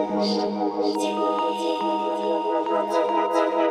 我是不是就。